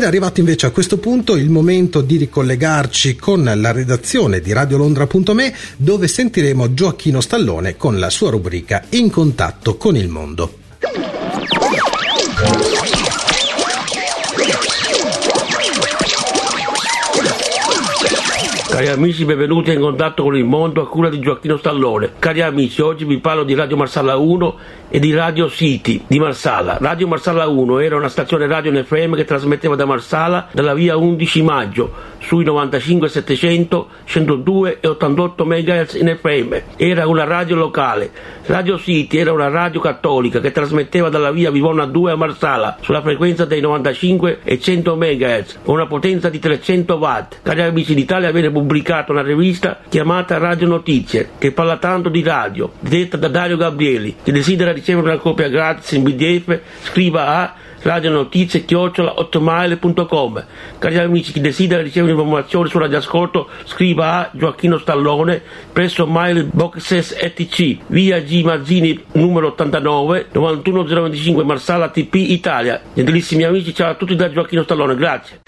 Ed è arrivato invece a questo punto il momento di ricollegarci con la redazione di radiolondra.me dove sentiremo Gioacchino Stallone con la sua rubrica In contatto con il mondo. Cari amici, benvenuti in contatto con il mondo a cura di Gioacchino Stallone. Cari amici, oggi vi parlo di Radio Marsala 1 e di Radio City di Marsala. Radio Marsala 1 era una stazione radio in FM che trasmetteva da Marsala dalla via 11 maggio sui 95 700, 102 e 88 MHz in FM. Era una radio locale. Radio City era una radio cattolica che trasmetteva dalla via Vivona 2 a Marsala sulla frequenza dei 95 e 100 MHz con una potenza di 300 watt. Cari amici, l'Italia viene pubblicato una rivista chiamata Radio Notizie, che parla tanto di radio, detta da Dario Gabrieli. Chi desidera ricevere una copia gratis in PDF, scriva a radionotizie chiocciola 8mail.com cari amici chi desidera ricevere informazioni sul radioascolto scriva a Gioacchino Stallone presso Mail Boxes ETC via G Mazzini numero 89 91025 Marsala TP Italia gentilissimi amici ciao a tutti da Gioacchino Stallone grazie